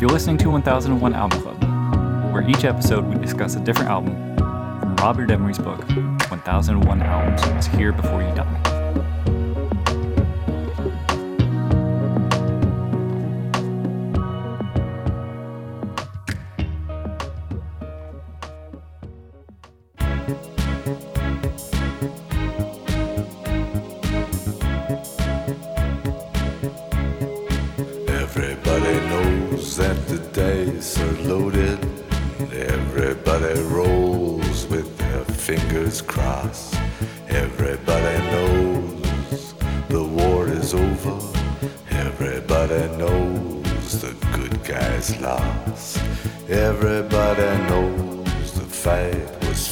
You're listening to 1001 Album Club, where each episode we discuss a different album from Robert Dimery's book, 1001 Albums Here Before You Die.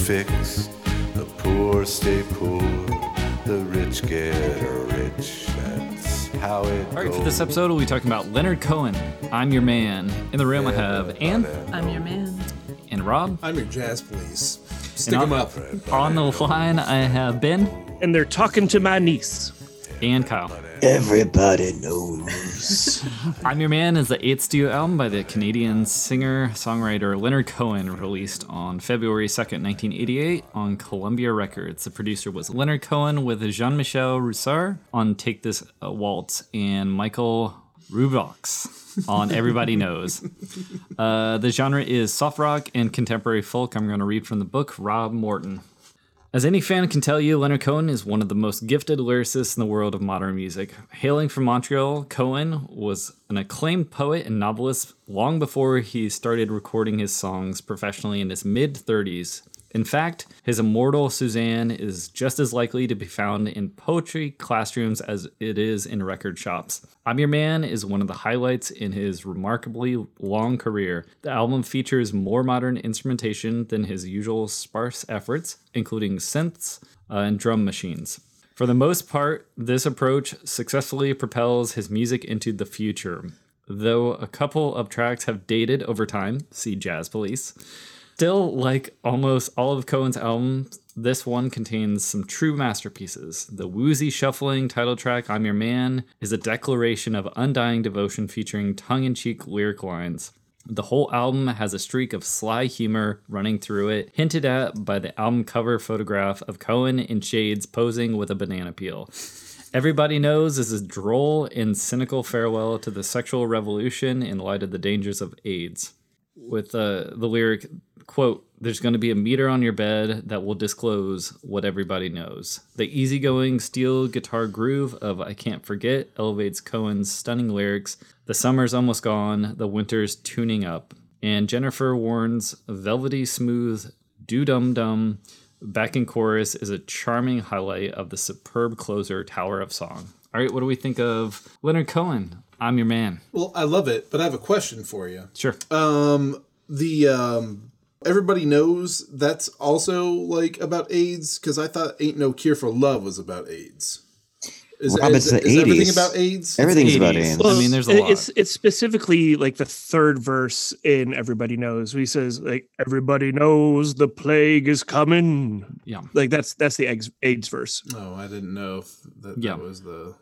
Fight was fixed. The poor stay poor. The rich get rich. That's how it All right, goes. for this episode, we'll be talking about Leonard Cohen. I'm your man. In the room, I have Ann I'm your man. and Rob. I'm your jazz police. Stick And 'em on- up. On the line, I have Ben and they're talking to my niece. and Kyle. Everybody knows. I'm Your Man is the eighth studio album by the Canadian singer songwriter Leonard Cohen, released on February 2nd, 1988, on Columbia Records. The producer was Leonard Cohen with Jean Michel Reusser on Take This uh, Waltz and Michel Robidoux on Everybody Knows. Uh, the genre is soft rock and contemporary folk. I'm going to read from the book Rob Morton. As any fan can tell you, Leonard Cohen is one of the most gifted lyricists in the world of modern music. Hailing from Montreal, Cohen was an acclaimed poet and novelist long before he started recording his songs professionally in his mid 30s. In fact, his immortal Suzanne is just as likely to be found in poetry classrooms as it is in record shops. I'm Your Man is one of the highlights in his remarkably long career. The album features more modern instrumentation than his usual sparse efforts, including synths uh, and drum machines. For the most part, this approach successfully propels his music into the future. Though a couple of tracks have dated over time, see Jazz Police. Still, like almost all of Cohen's albums, this one contains some true masterpieces. The woozy shuffling title track, I'm Your Man, is a declaration of undying devotion featuring tongue in cheek lyric lines. The whole album has a streak of sly humor running through it, hinted at by the album cover photograph of Cohen in shades posing with a banana peel. Everybody Knows this is a droll and cynical farewell to the sexual revolution in light of the dangers of AIDS with uh, the lyric quote there's going to be a meter on your bed that will disclose what everybody knows. The easygoing steel guitar groove of i can't forget elevates cohen's stunning lyrics. The summer's almost gone the winter's tuning up. And jennifer warnes' velvety smooth do dum dum backing chorus is a charming highlight of the superb closer tower of song. All right what do we think of leonard cohen? I'm your man. Well, I love it, but I have a question for you. sure. Um, the um, everybody knows that's also like about AIDS because I thought "Ain't No Cure for Love" was about AIDS. Is, Rob, is, it's the is everything about AIDS? Everything's about 80s. AIDS. I mean, there's a it- lot. It's it's specifically like the third verse in Everybody Knows. He says like Everybody knows the plague is coming. yeah Like that's that's the AIDS, AIDS verse. Oh, I didn't know if that, Yeah. that was the.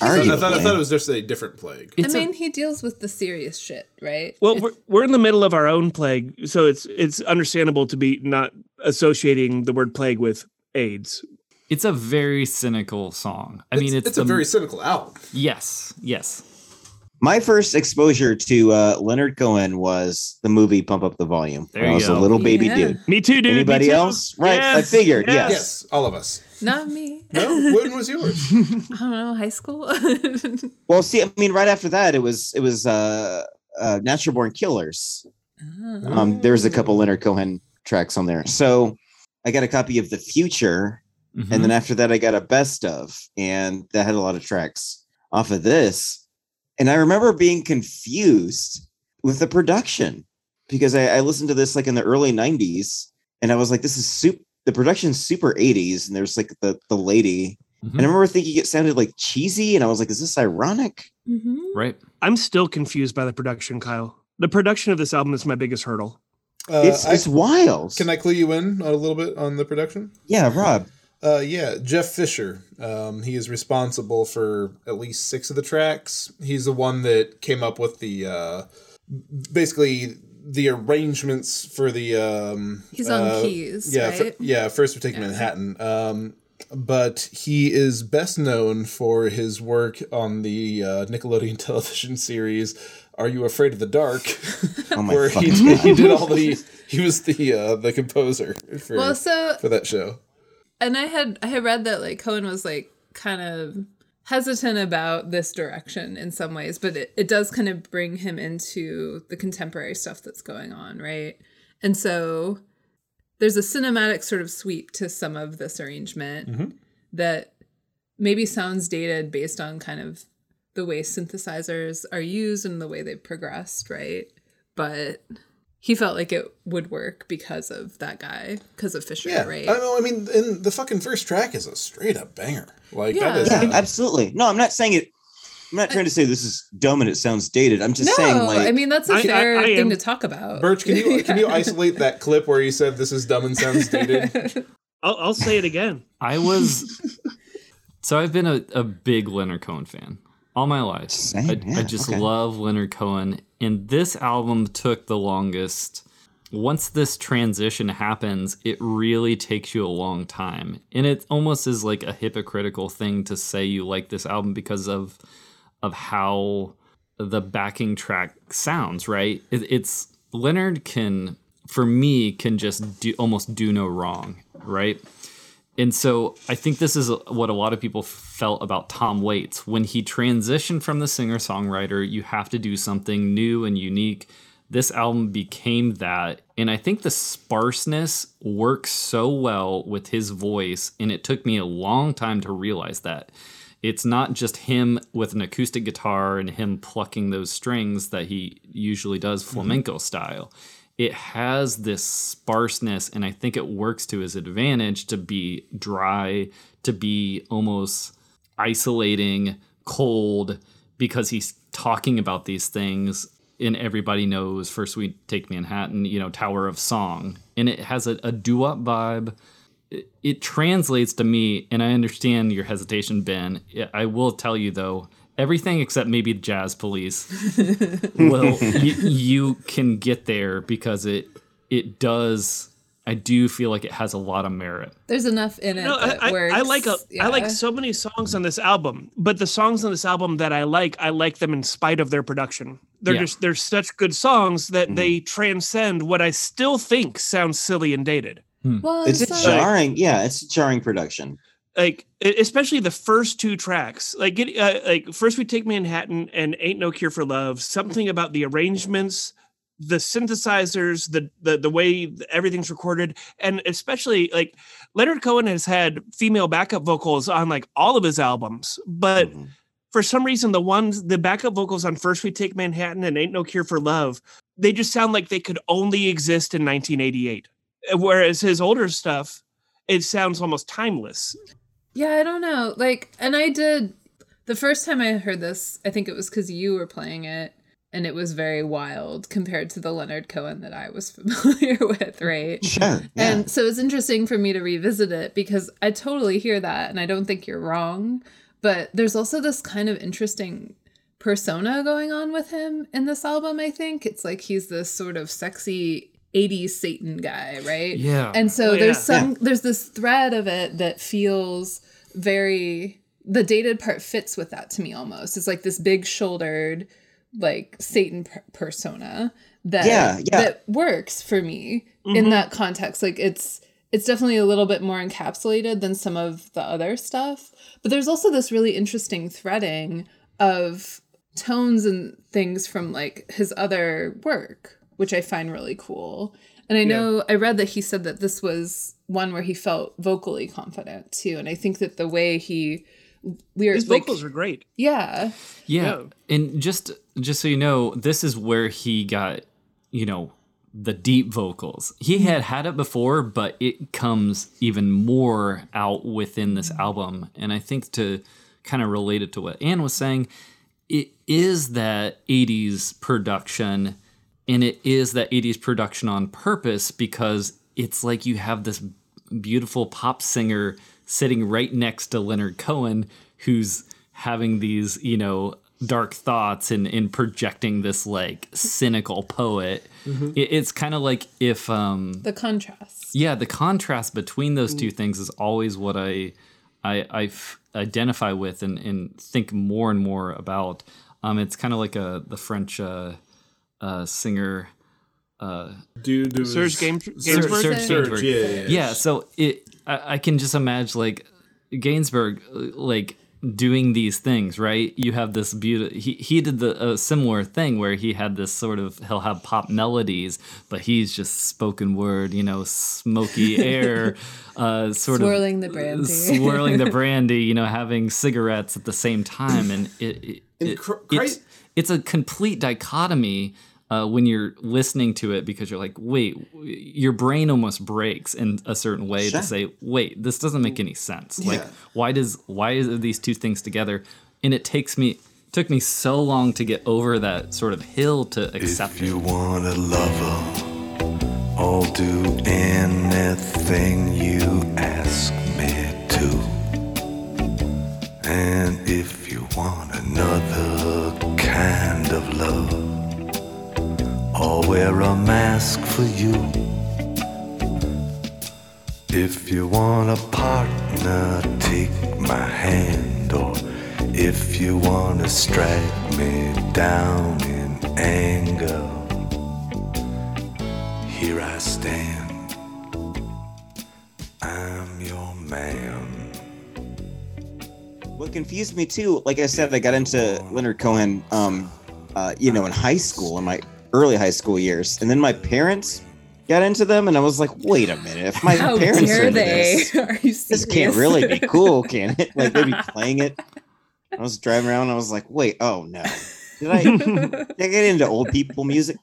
I thought, I thought, I thought it was just a different plague. It's I a- mean, he deals with the serious shit, right? Well, we're, we're in the middle of our own plague, so it's it's understandable to be not associating the word plague with AIDS. It's a very cynical song. I mean, it's, it's a very cynical album. yes, yes. My first exposure to uh, Leonard Cohen was the movie Pump Up the Volume. There when I was go. a little baby Yeah. dude. Me too, dude. Anybody too. else? Right, I figured, yes. Yes, all of us. Not me. No, when was yours? I don't know, high school. Well, see, I mean, right after that, it was it was uh, uh, Natural Born Killers. Um, there was a couple Leonard Cohen tracks on there. So I got a copy of The Future, Mhm. and then after that, I got a best of, and that had a lot of tracks off of this. And I remember being confused with the production because I, I listened to this like in the early '90s, and I was like, "This is super." The production's super '80s, and there's like the the lady, Mhm. and I remember thinking it sounded like cheesy, and I was like, "Is this ironic?" hmm right. I'm still confused by the production, Kyle. The production of this album is my biggest hurdle. Uh, it's I- it's wild. can I clue you in a little bit on the production? yeah, Rob. Uh, yeah, Jeff Fisher. Um, he is responsible for at least six of the tracks. He's the one that came up with the uh, basically the arrangements for the um He's on uh, keys, yeah fir- right? yeah first we take manhattan um but he is best known for his work on the uh, nickelodeon television series are you afraid of the dark Oh my where he did, he did all the he was the uh the composer for, Well, so for that show and I had I had read that like Cohen was like kind of hesitant about this direction in some ways, but it, it does kind of bring him into the contemporary stuff that's going on, right? And so there's a cinematic sort of sweep to some of this arrangement mm-hmm. that maybe sounds dated based on kind of the way synthesizers are used and the way they've progressed, right? But he felt like it would work because of that guy, because of Fisher, yeah right? i know i mean and the fucking first track is a straight up banger like Yeah. that is Yeah, absolutely. No, I'm not saying it. I'm not trying to say this is dumb and it sounds dated. I'm just no, saying like I mean that's a I- I- fair I thing am- to talk about. Birch, can you can you isolate that clip where you said this is dumb and sounds dated? I'll, I'll say it again. I was so I've been a, a big Leonard Cohen fan all my life. Same, I, yeah, I just okay. love Leonard Cohen, and this album took the longest. Once this transition happens, it really takes you a long time, and it almost is like a hypocritical thing to say you like this album because of of how the backing track sounds. Right? It, it's Leonard can, for me, can just do almost do no wrong. Right? And so I think this is what a lot of people felt about Tom Waits. When he transitioned from the singer songwriter, you have to do something new and unique. This album became that. And I think the sparseness works so well with his voice. And it took me a long time to realize that. It's not just him with an acoustic guitar and him plucking those strings that he usually does mm-hmm. flamenco style it has this sparseness and i think it works to his advantage to be dry to be almost isolating cold because he's talking about these things and everybody knows first we take manhattan you know tower of song and it has a, a doo-wop vibe. It, it translates to me and i understand your hesitation ben. I will tell you though everything except maybe the jazz police well you, you can get there because it it does i do feel like it has a lot of merit There's enough in it No, that I, I, works. I like a, I like so many songs on this album, but the songs on this album that I like, I like them in spite of their production. They're Yeah. just they're such good songs Mm-hmm. that they transcend what I still think sounds silly and dated. Well, it's a so- jarring. Yeah, it's a jarring production. Like especially the first two tracks, like get uh, like first we take Manhattan and Ain't No Cure for Love. Something about the arrangements, the synthesizers, the the the way everything's recorded, and especially like Leonard Cohen has had female backup vocals on like all of his albums, but Mhm. for some reason the ones the backup vocals on first we take manhattan and ain't no cure for love they just sound like they could only exist in 1988 Uh, whereas his older stuff it sounds almost timeless Yeah, I don't know. Like, and I did the first time I heard this, I think it was because you were playing it and it was very wild compared to the Leonard Cohen that I was familiar with, right? Sure. Yeah. And so it's interesting for me to revisit it because I totally hear that and I don't think you're wrong. But there's also this kind of interesting persona going on with him in this album, I think. It's like he's this sort of sexy 80s Satan guy, right? Yeah. And so Oh, there's yeah. some there's this thread of it that feels very the dated part fits with that to me almost. It's like this big shouldered like Satan per- persona that Yeah, yeah. that works for me in mm-hmm. that context. Like it's it's definitely a little bit more encapsulated than some of the other stuff. But there's also this really interesting threading of tones and things from like his other work, which I find really cool. And I know I read that he said that this was one where he felt vocally confident too. And I think that the way he lyrics his like vocals are great yeah. Yeah. Yeah. And just just so you know, this is where he got, you know, the deep vocals. He mm-hmm. had had it before, but it comes even more out within this mm-hmm. album. And I think to kind of relate it to what Anne was saying, it is that 80s production and it is that 80s production on purpose because it's like you have this beautiful pop singer sitting right next to Leonard Cohen who's having these, you know, dark thoughts and in projecting this like cynical poet. It, it's kind of like if um The contrast. yeah, the contrast between those two things is always what I I, I f- identify with and, and think more and more about. Um, it's kind of like a the French uh, uh, singer. Dude, it was- Serge Gain- Gainsbourg? Serge, Serge Serge, yeah, yeah, yeah. Yeah, so it I, I can just imagine like Gainsbourg uh, like doing these things, right? You have this beautiful. He he did the a similar thing where he had this sort of he'll have pop melodies, but he's just spoken word, you know, smoky air, uh, sort Swirling of swirling the brandy. swirling the brandy, you know, having cigarettes at the same time, and it, it, And it- Cr- it's it's a complete dichotomy uh, when you're listening to it because you're like, wait, your brain almost breaks in a certain way Sure. to say, wait, this doesn't make any sense. Like, why does why is these two things together? And it takes me took me so long to get over that sort of hill to accept If it. you want a lover, I'll do anything you ask me to. And if you want another kind of love, I'll wear a mask for you. If you want a partner, take my hand, or if you want to strike me down in anger, here I stand. I'm your man. What confused me too, like I said, I got into Leonard Cohen, um, uh, you know, in high school, in my early high school years, and then my parents got into them, and I was like, wait a minute, if my How parents are into they? this, Are you this can't really be cool, can it? Like they'd be playing it. I was driving around, and I was like, wait, oh no, did I, did I get into old people music?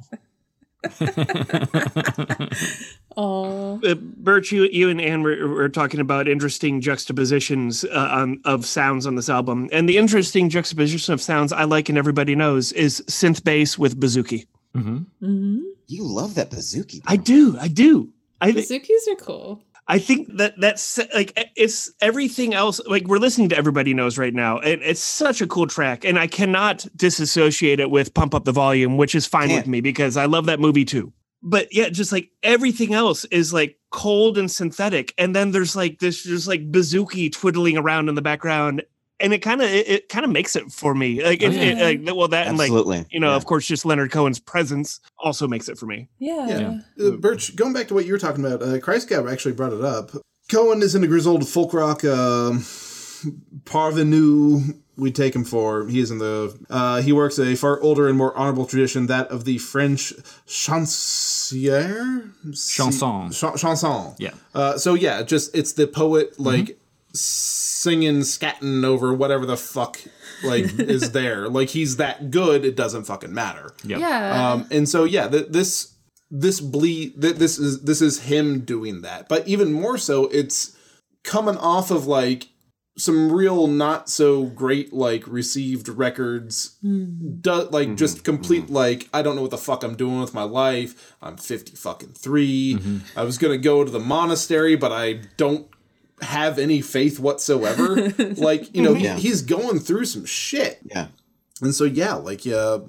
Oh, uh, Birch, you, you and Anne were, were talking about interesting juxtapositions uh, on, of sounds on this album, and the interesting juxtaposition of sounds I like and everybody knows is synth bass with bouzouki. Hmm hmm You love that bazooki. I do, I do. I thi- Bazookies are cool. I think that that's like it's everything else. Like we're listening to everybody knows right now, and it's such a cool track, and I cannot disassociate it with Pump Up the Volume, which is fine with me because I love that movie too. But yeah, just like everything else is like cold and synthetic, and then there's like this just like bazooki twiddling around in the background, and it kind of it, it kind of makes it for me. Like Oh, it, it- like well that and like Absolutely. you know Yeah. of course just Leonard Cohen's presence also makes it for me. Yeah. Uh, Birch, going back to what you were talking about, uh, Christgau actually brought it up. Cohen is in a grizzled folk rock um parvenu. We take him for he is in the uh, he works a far older and more honorable tradition that of the French chansonnier Chanson. Ch- chanson. Yeah. Uh, so yeah, just it's the poet like singing, scatting over whatever the fuck like is there. Like he's that good, it doesn't fucking matter. Yep. Yeah. Um, and so yeah, th- this this bleed th- this is this is him doing that. But even more so, it's coming off of like some real not so great like received records mm-hmm. do, like mm-hmm. just complete mm-hmm. like i don't know what the fuck i'm doing with my life i'm 50 fucking 3 i was gonna go to the monastery but i don't have any faith whatsoever like you know he, he's going through some shit Yeah. and so yeah, like uh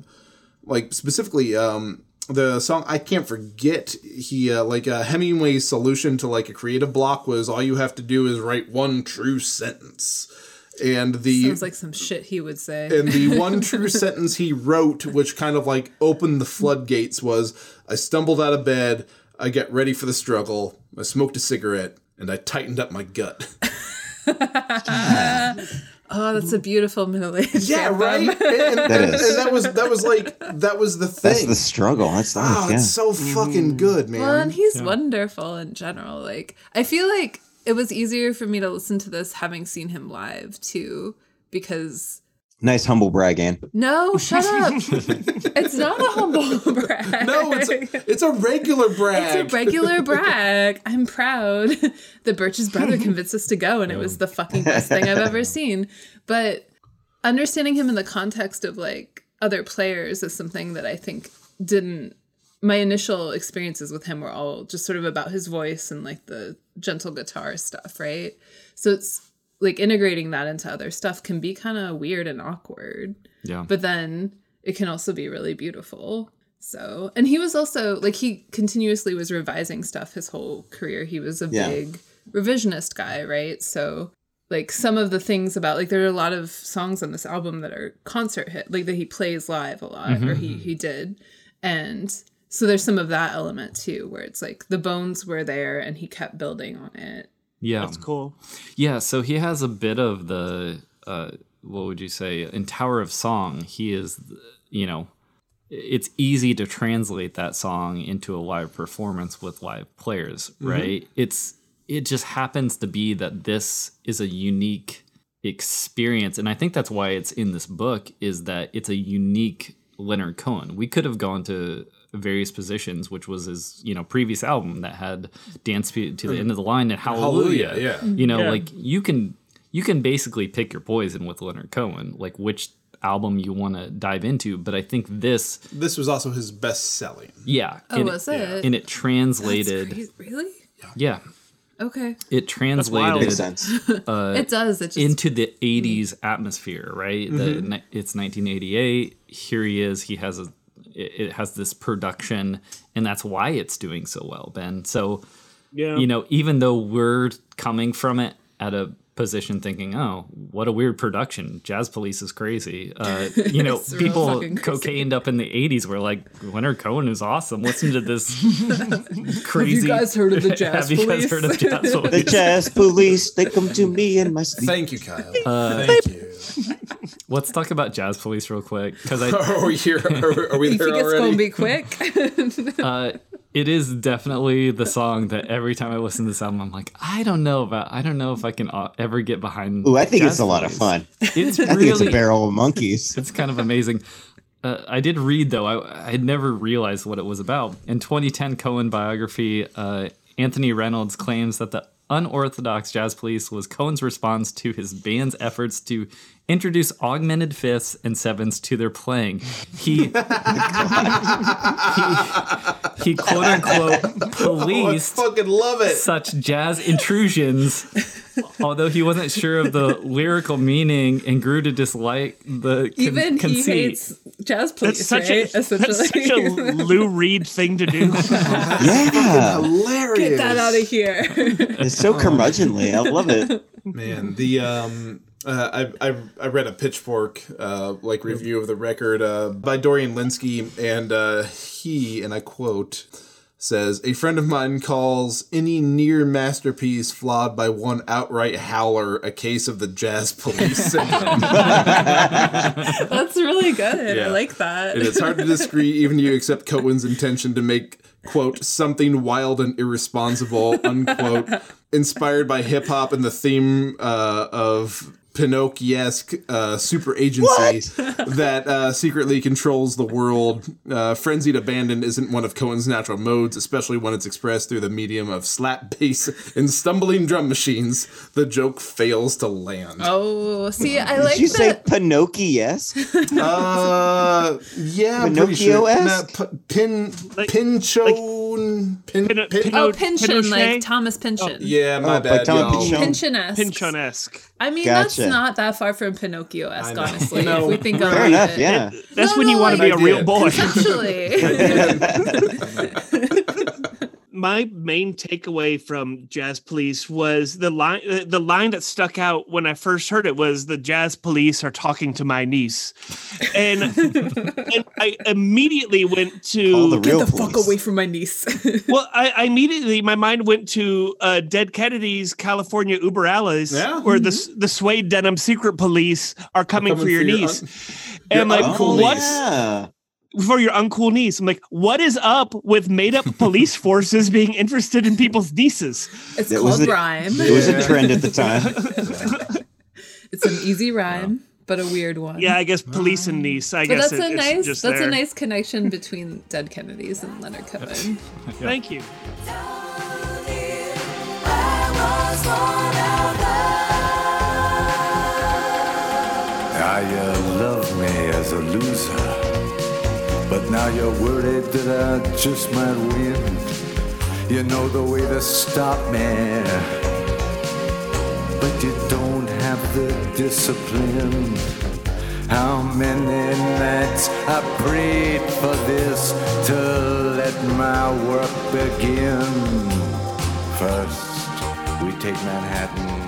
like specifically um the song I can't forget he uh, like uh, Hemingway's solution to like a creative block was all you have to do is write one true sentence. And the Sounds like some shit he would say. and the one true sentence he wrote which kind of like opened the floodgates was I stumbled out of bed, I get ready for the struggle, I smoked a cigarette and I tightened up my gut. oh, that's a beautiful middle age. Yeah, anthem. right? And, and- That is. and that was that was like that was the thing. That's the struggle. That's the Oh, yeah. it's so fucking mm-hmm. good, man. Well, and he's wonderful in general. Like, I feel like it was easier for me to listen to this having seen him live too, because nice humble brag, Ann. no, shut up. it's not a humble brag. no, it's a, it's a regular brag. It's a regular brag. I'm proud that Birch's brother convinced us to go, and it was the fucking best thing I've ever seen. But understanding him in the context of like other players is something that I think didn't. My initial experiences with him were all just sort of about his voice and like the gentle guitar stuff, right? So it's like integrating that into other stuff can be kind of weird and awkward. Yeah. but then it can also be really beautiful. So and he was also like he continuously was revising stuff his whole career. He was a Yeah. big revisionist guy right? So like some of the things about like there are a lot of songs on this album that are concert hit like that he plays live a lot or he mm-hmm. he did. And so there's some of that element too where it's like the bones were there and he kept building on it yeah. That's cool. Yeah, so he has a bit of the uh, what would you say in Tower of Song? He is, you know, it's easy to translate that song into a live performance with live players, right? It's it just happens to be that this is a unique experience, and I think that's why it's in this book is that it's a unique Leonard Cohen. We could have gone to various positions, which was his you know previous album that had dance to the mm-hmm. end of the line and hallelujah. Hallelujah, yeah. Mm-hmm. You know, Yeah. like you can you can basically pick your poison with Leonard Cohen, like which album you want to dive into. But I think this, This was also his best selling. yeah, oh and was it and it translated, crazy. really yeah, okay it wild. translated Makes sense. Uh, it does it just into the mm-hmm. 80s atmosphere right the, Mm-hmm. ni- it's 1988 here he is he has a it, it has this production and that's why it's doing so well ben so Yeah. you know even though we're coming from it at a position thinking oh what a weird production jazz police is crazy uh, you know people fucking cocained up in the 80s were like leonard cohen is awesome listen to this crazy Have you guys heard of the Jazz have you guys Police? heard of jazz The jazz police, they come to me in my sleep. Thank you, Kyle. Uh, Thank you. Let's talk about jazz police real quick because i Are we here? Are are we you there think it's gonna be quick uh, it is definitely the song that every time I listen to this album, I'm like, I don't know about, I don't know if I can uh, ever get behind. Ooh, I think Jazz it's a lot of fun. It's I think it's a barrel of monkeys. it's kind of amazing. Uh, I did read though, I, I had never realized what it was about. In 2010 Cohen biography, uh, Anthony Reynolds claims that the unorthodox jazz police was Cohen's response to his band's efforts to introduce augmented fifths and sevenths to their playing. He he, he quote unquote Oh, fucking love it. such jazz intrusions, although he wasn't sure of the lyrical meaning and grew to dislike the con- even he conceit. hates jazz police That's such right a that's such a Lou Reed thing to do. Yeah, Hilarious. get that out of here it's so curmudgeonly. I love it. Man, the um, uh, I, I I read a Pitchfork uh like review of the record uh by Dorian Lynskey, and uh, he and I quote says a friend of mine calls any near masterpiece flawed by one outright howler a case of the jazz police that's really good. Yeah. i like that. And it's hard to disagree even if you accept Cohen's intention to make quote something wild and irresponsible unquote inspired by hip hop and the theme uh, of Pinocchio-esque uh, super agency that uh, secretly controls the world. Uh, frenzied abandon isn't one of Cohen's natural modes, especially when it's expressed through the medium of slap bass and stumbling drum machines. The joke fails to land. oh see i like Did you say that Pinocchio-esque? Uh, yeah, I'm sure. Pinocchio-esque? Nah, p- pin, Like- pincho, pin, Pin- pin- pin- oh Pinochet? pynchon like thomas pynchon oh, yeah, my Oh, bad, Tom y'all. Pynchon. Pynchon-esque. Pinchon-esque. I mean, Gotcha. that's not that far from Pinocchio-esque, honestly. No, if we think fair about enough. it. Yeah. That's No, when you no, want to like- be a real I did. boy. Conceptually. my main takeaway from Jazz Police was the line uh, the line that stuck out when I first heard it was the Jazz Police are talking to my niece. And and I immediately went All the to Get the fuck away from my niece. well, I, I immediately my mind went to uh, Dead Kennedy's California Uber Alles, Yeah. where the s- the suede denim secret police are coming, coming for your for your niece. un- and I'm your like, uncool what? Yeah. For your uncool niece. I'm like, what is up with made up police forces being interested in people's nieces? It's It called a- rhyme. It was a trend at the time. It's an easy rhyme, but a weird one. Yeah, I guess police and niece. I But guess that's it- a it's nice just that's there. a nice connection between Dead Kennedys and Leonard Cohen. Thank you. Now you uh, love me as a loser, but now you're worried that I just might win. You know the way to stop me, but you don't have the discipline. How many nights I prayed for this to let my work begin. First, we take Manhattan.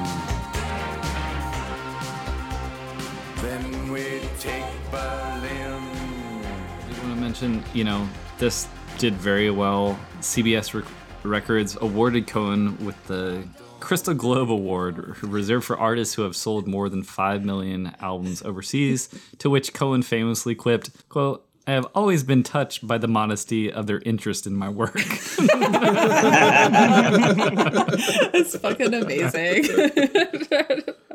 Mention, you know, this did very well. CBS Rec- Records awarded Cohen with the Crystal Globe Award, reserved for artists who have sold more than 5 million albums overseas, to which Cohen famously quipped, quote, I have always been touched by the modesty of their interest in my work. It's fucking amazing.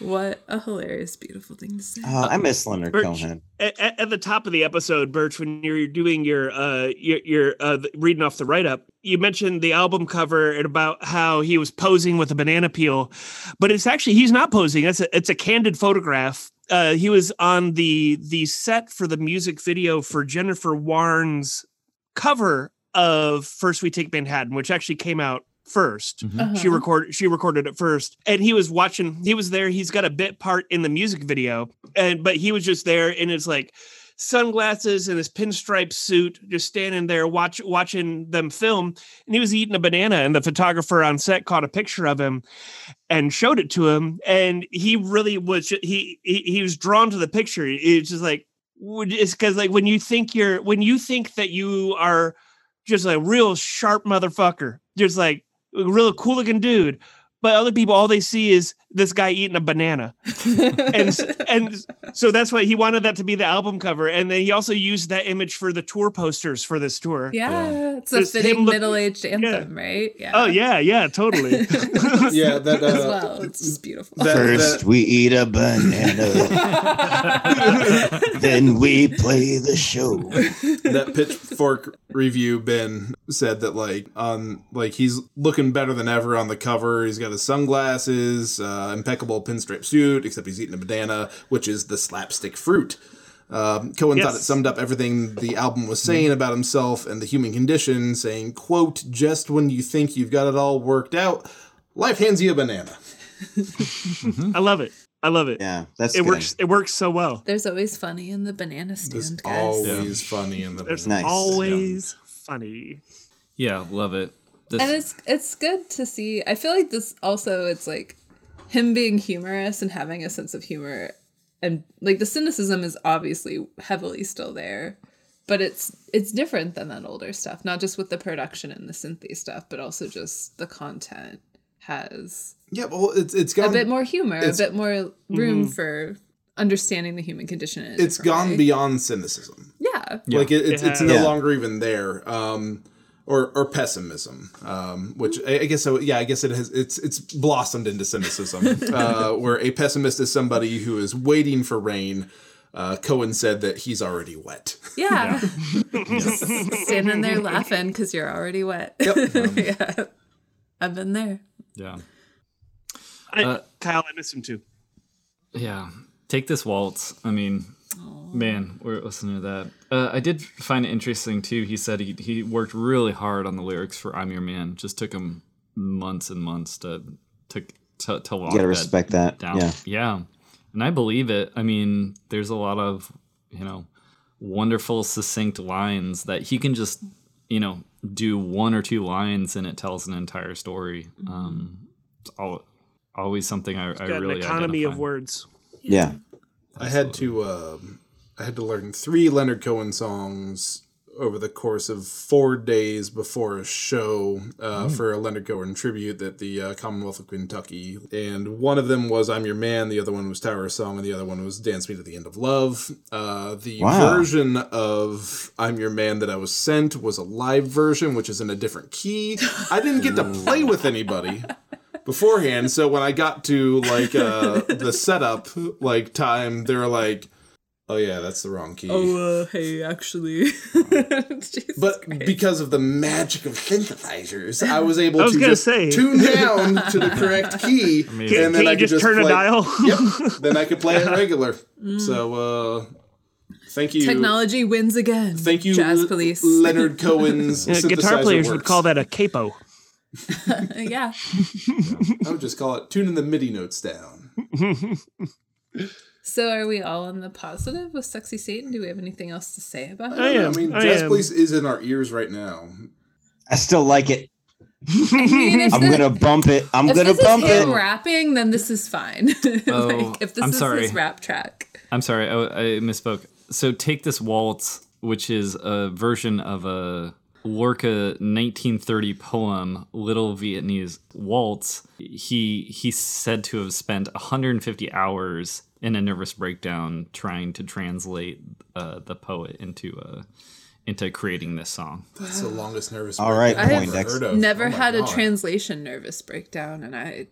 what a hilarious, beautiful thing to say. Uh, I miss Leonard Birch, Cohen. At, at- at the top of the episode, Birch, when you're doing your uh your, your uh reading off the write up, you mentioned the album cover and about how he was posing with a banana peel, but it's actually he's not posing. It's a it's a candid photograph. Uh, he was on the the set for the music video for Jennifer Warnes' cover of First We Take Manhattan, which actually came out 1st Uh-huh. She recorded she recorded it first. And he was watching, he was there, he's got a bit part in the music video. And but he was just there and it's like sunglasses and his pinstripe suit, just standing there watch watching them film. And he was eating a banana, and the photographer on set caught a picture of him and showed it to him. And he really was he he, he was drawn to the picture. It's just like would- it's because like when you think you're when you think that you are just a real sharp motherfucker, just like a real cool looking dude. But other people, all they see is this guy eating a banana, and and so that's why he wanted that to be the album cover. And then he also used that image for the tour posters for this tour. yeah, it's a Just fitting look- middle-aged anthem, right? Yeah. Oh yeah, yeah, totally. Yeah, that uh, As well, it's just beautiful. that- First, that- we eat a banana, then we play the show. that pitchfork review ben said that like on like he's looking better than ever on the cover he's got his sunglasses uh, impeccable pinstripe suit except he's eating a banana which is the slapstick fruit um, cohen thought it summed up everything the album was saying about himself and the human condition saying quote just when you think you've got it all worked out life hands you a banana I love it. I love it. Yeah, that's it good. works. It works so well. There's always funny in the banana It's stand, guys. always funny in the There's Nice. always funny. yeah, love it. This, and it's it's good to see. I feel like this also it's like him being humorous and having a sense of humor, and like the cynicism is obviously heavily still there, but it's it's different than that older stuff. Not just with the production and the synthy stuff, but also just the content has yeah well it's it's got a bit more humor, a bit more room for understanding the human condition. In a it's gone way. beyond cynicism Yeah. Like it, it's, It it's no Yeah. longer even there. Um, or, or pessimism, um, which I, I guess so. Yeah, I guess it has. It's it's blossomed into cynicism, uh, where a pessimist is somebody who is waiting for rain. Uh, Cohen said that he's already wet. Yeah. Just standing there laughing because you're already wet. yeah. I've been there. yeah. I, Uh, Kyle, I miss him too. Yeah, take this waltz. I mean, man, we're listening to that. Uh, I did find it interesting too. He said he he worked really hard on the lyrics for "I'm Your Man." Just took him months and months to to to, to lock You gotta that respect that. down. Yeah. yeah, and I believe it. I mean, there's a lot of you know wonderful, succinct lines that he can just you know do one or two lines and it tells an entire story. Um, it's all, always something I, I Got really an economy of words. Yeah. I had to um, I had to learn three Leonard Cohen songs over the course of four days before a show uh, for a Leonard Cohen tribute at the uh, Commonwealth of Kentucky, and one of them was "I'm Your Man," the other one was "Tower Song," and the other one was "Dance Me to the End of Love." Uh, the Wow. version of "I'm Your Man" that I was sent was a live version, which is in a different key. I didn't get to play with anybody beforehand. So when I got to like uh the setup like time, they were like, "Oh yeah, that's the wrong key." uh, hey, actually. but because of the magic of synthesizers, I was able I was to just say. tune down to the correct key, Can, and can then you I could just, turn a dial? Yep. Then I could play it regular. So uh thank you. Technology wins again. Thank you, Jazz L- Police. Leonard Cohen's Yeah, guitar synthesizer players would call that a capo. yeah. I would just call it tuning the MIDI notes down. So are we all on the positive with Sexy Satan? Do we have anything else to say about I it? am. I mean, I Jazz am. Police is in our ears right now. I still like it. I mean, I'm thi- gonna bump it. I'm if gonna this bump is him it. rapping, then this is fine. Oh, like if this I'm is sorry. his rap track. I'm sorry, I, I misspoke. So take this waltz, which is a version of a Lorca 1930 poem, Little Viennese Waltz. He he's said to have spent 150 hours in a nervous breakdown trying to translate uh, the poet into uh, into creating this song. That's the longest nervous. All right, breakdown I've Poindexter. ever heard of. Never Oh my had a translation nervous breakdown, and I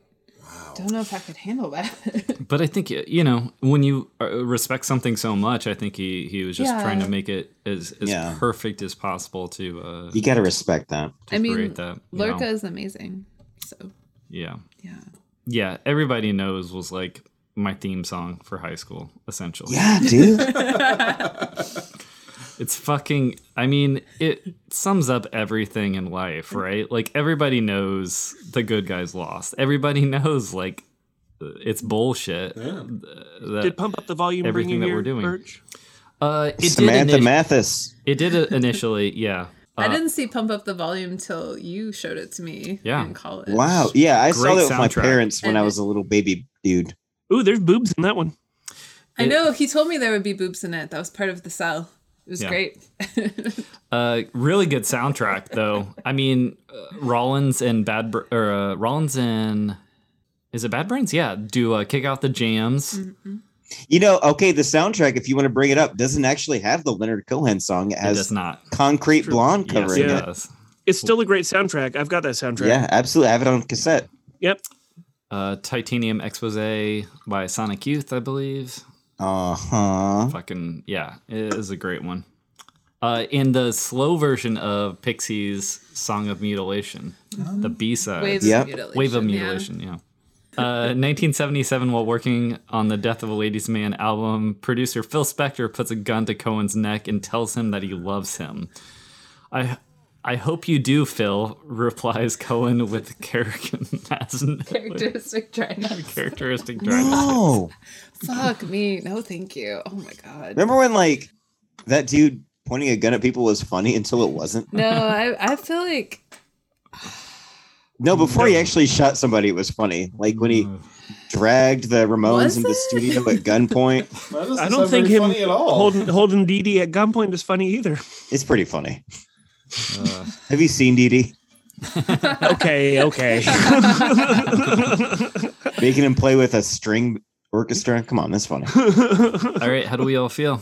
don't know if I could handle that. But I think you know when you uh, respect something so much, I think he he was just Yeah. trying to make it as as Yeah. perfect as possible to uh, You gotta respect that. to I mean, create that. you know? Is amazing. So Yeah. yeah. Yeah, everybody knows was like my theme song for high school, essentially. Yeah, dude. It's fucking I mean, it sums up everything in life, right? Like everybody knows the good guys lost. Everybody knows like it's bullshit. Yeah. that- Did pump up the volume bring Everything you that here, we're doing. Birch? uh it Samantha did initi- Mathis. it did initially, yeah. I Uh, didn't see Pump Up the Volume till you showed it to me Yeah. in college. Wow. Yeah, I saw Great that with my parents when I was a little baby dude. Ooh, there's boobs in that one. I It- know he told me there would be boobs in it. That was part of the sell. It was Yeah. great. Uh, really good soundtrack though. I mean, uh, Rollins and Bad Br- or uh, Rollins and is it Bad Brains? Yeah, do uh, kick out the jams. You know, okay, the soundtrack, if you want to bring it up, doesn't actually have the Leonard Cohen song. It It does has not. Concrete Blonde Yes, covering it Yeah. it. It's still a great soundtrack. I've got that soundtrack. Yeah, absolutely. I have it on cassette. Yep. Uh, Titanium Expose by Sonic Youth, I believe. Uh huh. Fucking yeah, it is a great one. Uh, in the slow version of Pixies' "Song of Mutilation," the B side. Waves Yep. of mutilation. Wave of yeah. Mutilation, yeah. Uh, 1977, while working on the Death of a Ladies' Man album, producer Phil Spector puts a gun to Cohen's neck and tells him that he loves him. I I hope you do, Phil, replies Cohen with Characteristic dryness. characteristic dryness. No. Fuck me. No, thank you. Oh my god. Remember when, like, that dude pointing a gun at people was funny until it wasn't? No, I, I feel like No, before he actually shot somebody, it was funny. Like when he dragged the Ramones Was into it? studio at gunpoint. I don't think him funny at all. holding holding Dee Dee at gunpoint is funny either. It's pretty funny. Uh, Have you seen Dee Dee? Okay, okay. Making him play with a string orchestra? Come on, that's funny. all right, how do we all feel?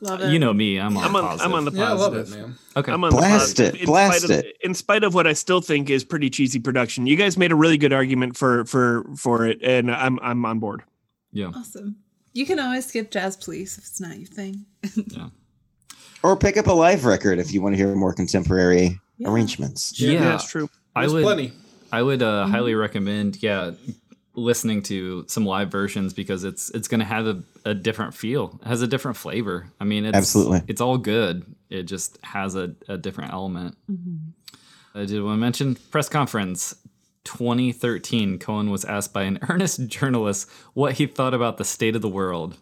love it. You know me, I'm on I'm on positive. I'm on the yeah, I love positive. it, man. okay. I'm on Blast the it. In blast spite of, it. In spite of what I still think is pretty cheesy production, you guys made a really good argument for for for it, and I'm I'm on board. yeah. awesome. You can always skip Jazz Police if it's not your thing. Or pick up a live record if you want to hear more contemporary Yeah. arrangements. Yeah, that's true. I would plenty. I would uh, Mm-hmm. highly recommend, yeah, listening to some live versions because it's it's going to have a, a different feel. It has a different flavor. I mean, it's, Absolutely. it's all good. It just has a, a different element. Mm-hmm. I did want to mention press conference 2013. Cohen was asked by an earnest journalist what he thought about the state of the world.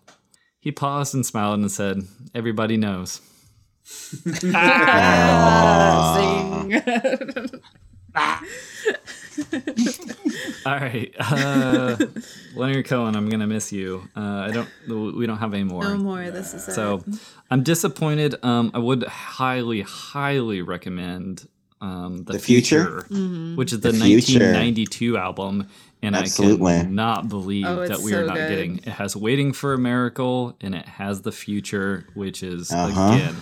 He paused and smiled and said, "Everybody knows." Ah, Sing. All right, uh, Leonard Cohen, I'm gonna miss you. Uh, I don't. We don't have any more. no more. This is So it. I'm disappointed. Um, I would highly, highly recommend um, the, The Future? which is the, The Future. 1992 album, and Absolutely. I cannot believe Oh, that we are so not good. getting. It has "Waiting for a Miracle" and it has "The Future," which is Uh-huh. again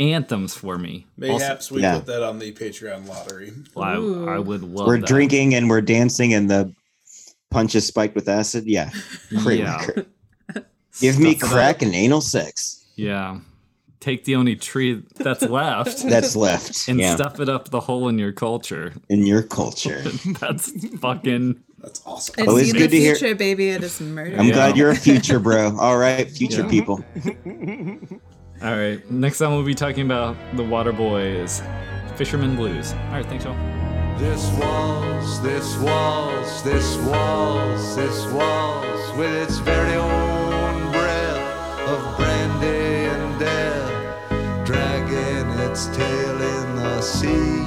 anthems for me. Also, we yeah. put that on the Patreon lottery. I, Ooh. I would love. We're that. drinking and we're dancing and the punch is spiked with acid. Yeah. Great Yeah. Give me crack up. and anal sex. Yeah, take the only tree that's left. That's left. And yeah. stuff it up the hole in your culture. in your culture. That's fucking That's awesome. It's Always good the to hear- future, baby. It is murder. I'm Yeah. glad you're a future bro. All right, future Yeah. people. All right. Next time we'll be talking about the Water Boys, Fisherman Blues. All right. Thanks, y'all. This waltz, this waltz, this waltz, this waltz, with its very own breath of brandy and death, dragging its tail in the sea.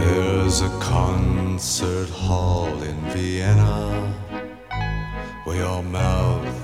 There's a concert hall in Vienna where your mouth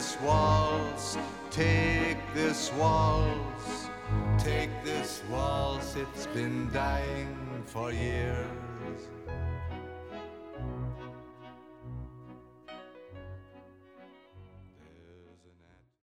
This waltz, take this waltz, take this waltz, it's been dying for years.